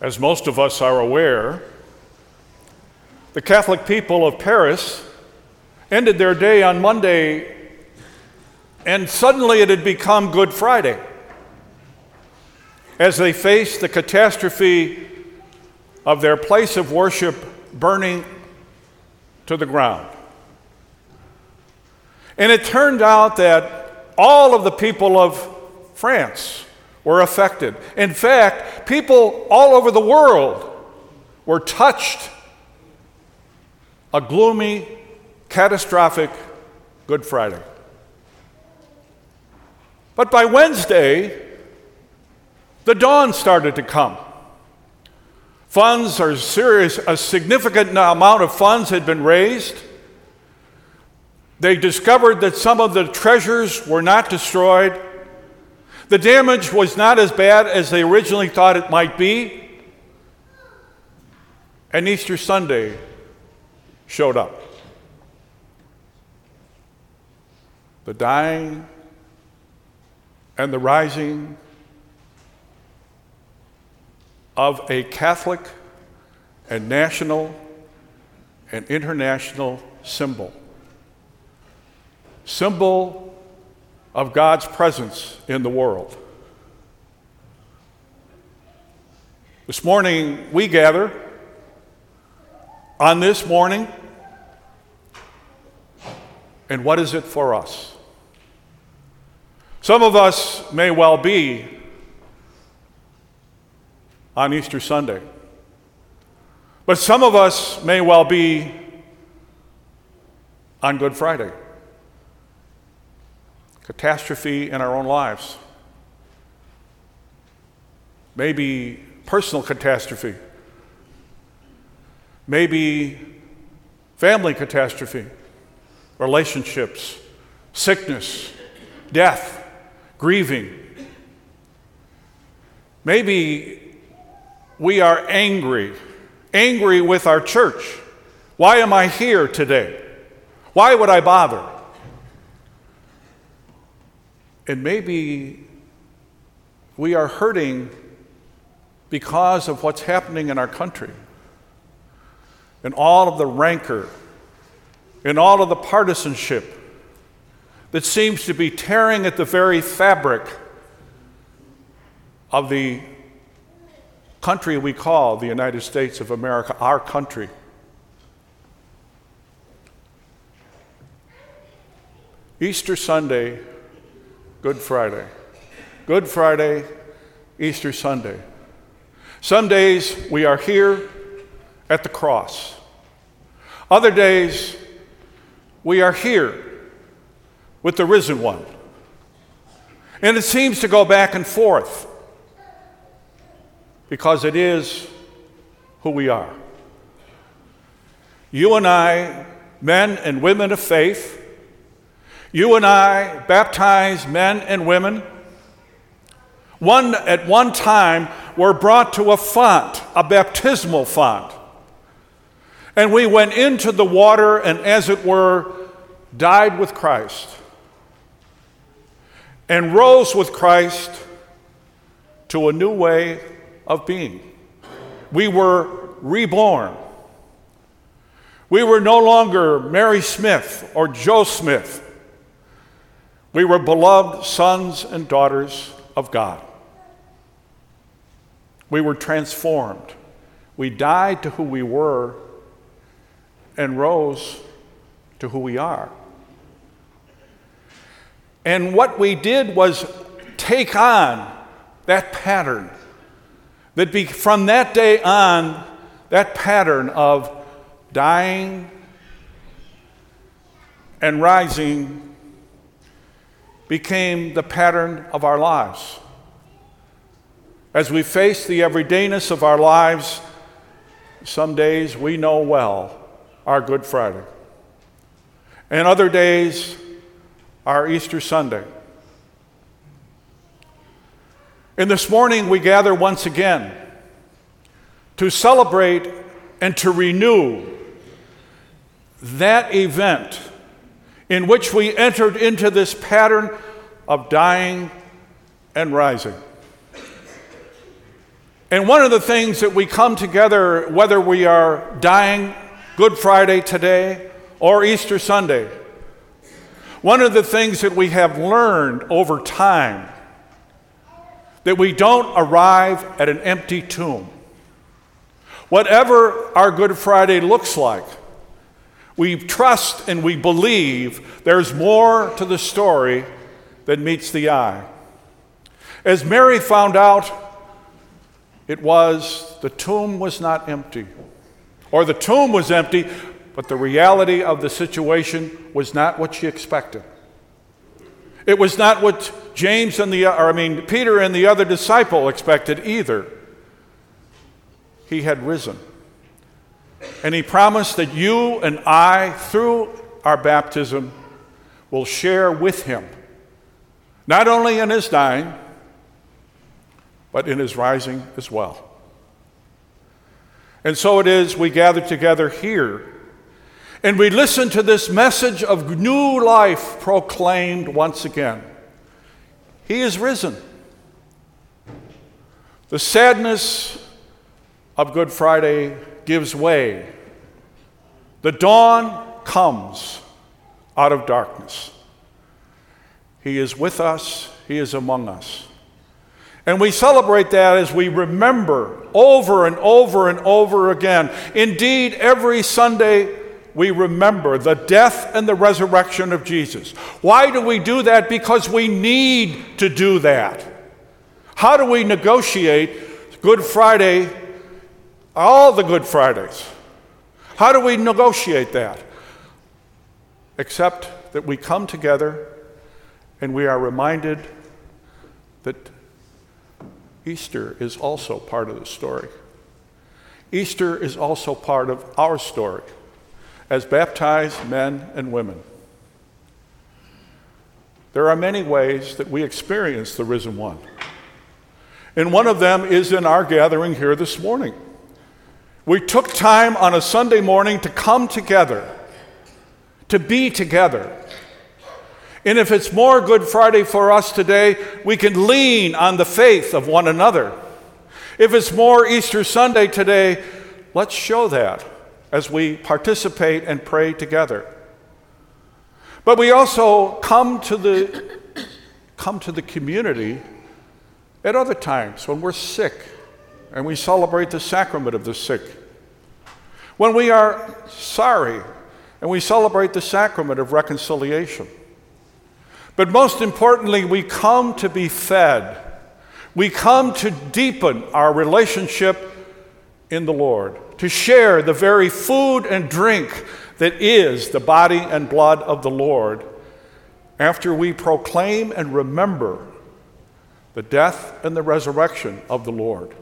As most of us are aware, the Catholic people of Paris ended their day on Monday, and suddenly it had become Good Friday as they faced the catastrophe of their place of worship burning to the ground. And it turned out that all of the people of France were affected. In fact, people all over the world were touched. A gloomy, catastrophic Good Friday. But by Wednesday, the dawn started to come. Funds are serious, a significant amount of funds had been raised. They discovered that some of the treasures were not destroyed. The damage was not as bad as they originally thought it might be. And Easter Sunday showed up. The dying and the rising of a Catholic and national and international symbol symbol of God's presence in the world. This morning, we gather on this morning, and what is it for us? Some of us may well be on Easter Sunday, but some of us may well be on Good Friday catastrophe in our own lives. Maybe personal catastrophe. Maybe family catastrophe, relationships, sickness, death, grieving. Maybe we are angry, angry with our church. Why am I here today? Why would I bother? And maybe we are hurting because of what's happening in our country and all of the rancor and all of the partisanship that seems to be tearing at the very fabric of the country we call the United States of America, our country. Easter Sunday Good Friday. Good Friday, Easter Sunday. Some days we are here at the cross. Other days we are here with the risen one. And it seems to go back and forth because it is who we are. You and I, men and women of faith, you and I, baptized men and women, one at one time were brought to a font, a baptismal font. And we went into the water and, as it were, died with Christ and rose with Christ to a new way of being. We were reborn. We were no longer Mary Smith or Joe Smith. We were beloved sons and daughters of God. We were transformed. We died to who we were and rose to who we are. And what we did was take on that pattern. That be, from that day on, that pattern of dying and rising became the pattern of our lives. As we face the everydayness of our lives, some days we know well our Good Friday, and other days our Easter Sunday. And this morning we gather once again to celebrate and to renew that event in which we entered into this pattern of dying and rising. And one of the things that we come together, whether we are dying Good Friday today or Easter Sunday, one of the things that we have learned over time that we don't arrive at an empty tomb. Whatever our Good Friday looks like, we trust and we believe there's more to the story than meets the eye. As Mary found out, it was the tomb was not empty, or the tomb was empty, but the reality of the situation was not what she expected. It was not what James and the, or I mean, Peter and the other disciple expected either. He had risen. And he promised that you and I, through our baptism, will share with him, not only in his dying, but in his rising as well. And so it is we gather together here and we listen to this message of new life proclaimed once again. He is risen. The sadness of Good Friday gives way. The dawn comes out of darkness. He is with us, He is among us. And we celebrate that as we remember over and over and over again. Indeed, every Sunday we remember the death and the resurrection of Jesus. Why do we do that? Because we need to do that. How do we negotiate Good Friday, all the Good Fridays? How do we negotiate that? Except that we come together and we are reminded that Easter is also part of the story. Easter is also part of our story as baptized men and women. There are many ways that we experience the risen one. And one of them is in our gathering here this morning. We took time on a Sunday morning to come together, to be together. And if it's more Good Friday for us today, we can lean on the faith of one another. If it's more Easter Sunday today, let's show that as we participate and pray together. But we also come to the, come to the community at other times when we're sick and we celebrate the sacrament of the sick. When we are sorry and we celebrate the sacrament of reconciliation. But most importantly, we come to be fed. We come to deepen our relationship in the Lord to share the very food and drink that is the body and blood of the Lord after we proclaim and remember the death and the resurrection of the Lord.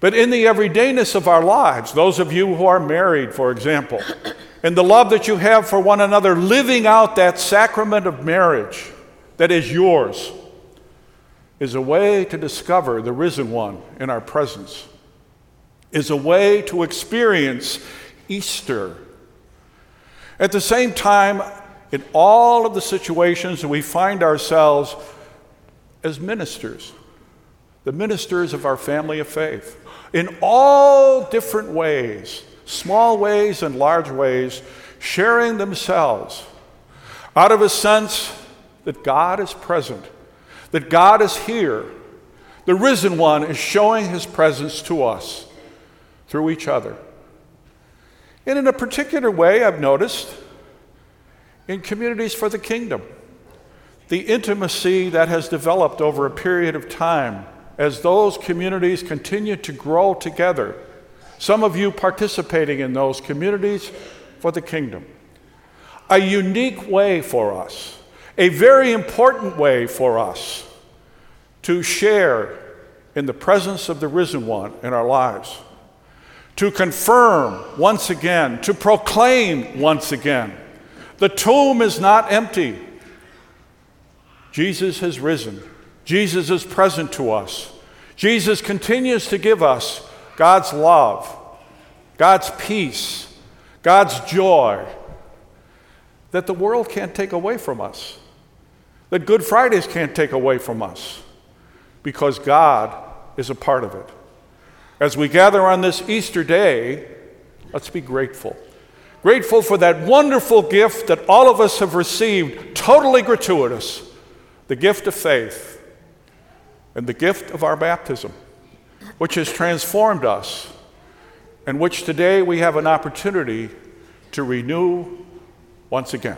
But in the everydayness of our lives, those of you who are married, for example, and the love that you have for one another, living out that sacrament of marriage that is yours, is a way to discover the risen one in our presence is a way to experience Easter. At the same time, in all of the situations that we find ourselves as ministers, the ministers of our family of faith, in all different ways, small ways and large ways, sharing themselves out of a sense that God is present, that God is here. The risen one is showing his presence to us through each other. And in a particular way, I've noticed in communities for the kingdom, the intimacy that has developed over a period of time as those communities continue to grow together. Some of you participating in those communities for the kingdom. A unique way for us, a very important way for us to share in the presence of the risen one in our lives to confirm once again, to proclaim once again. The tomb is not empty. Jesus has risen. Jesus is present to us. Jesus continues to give us God's love, God's peace, God's joy that the world can't take away from us, that Good Fridays can't take away from us, because God is a part of it. As we gather on this Easter day, let's be grateful. Grateful for that wonderful gift that all of us have received, totally gratuitous the gift of faith and the gift of our baptism, which has transformed us, and which today we have an opportunity to renew once again.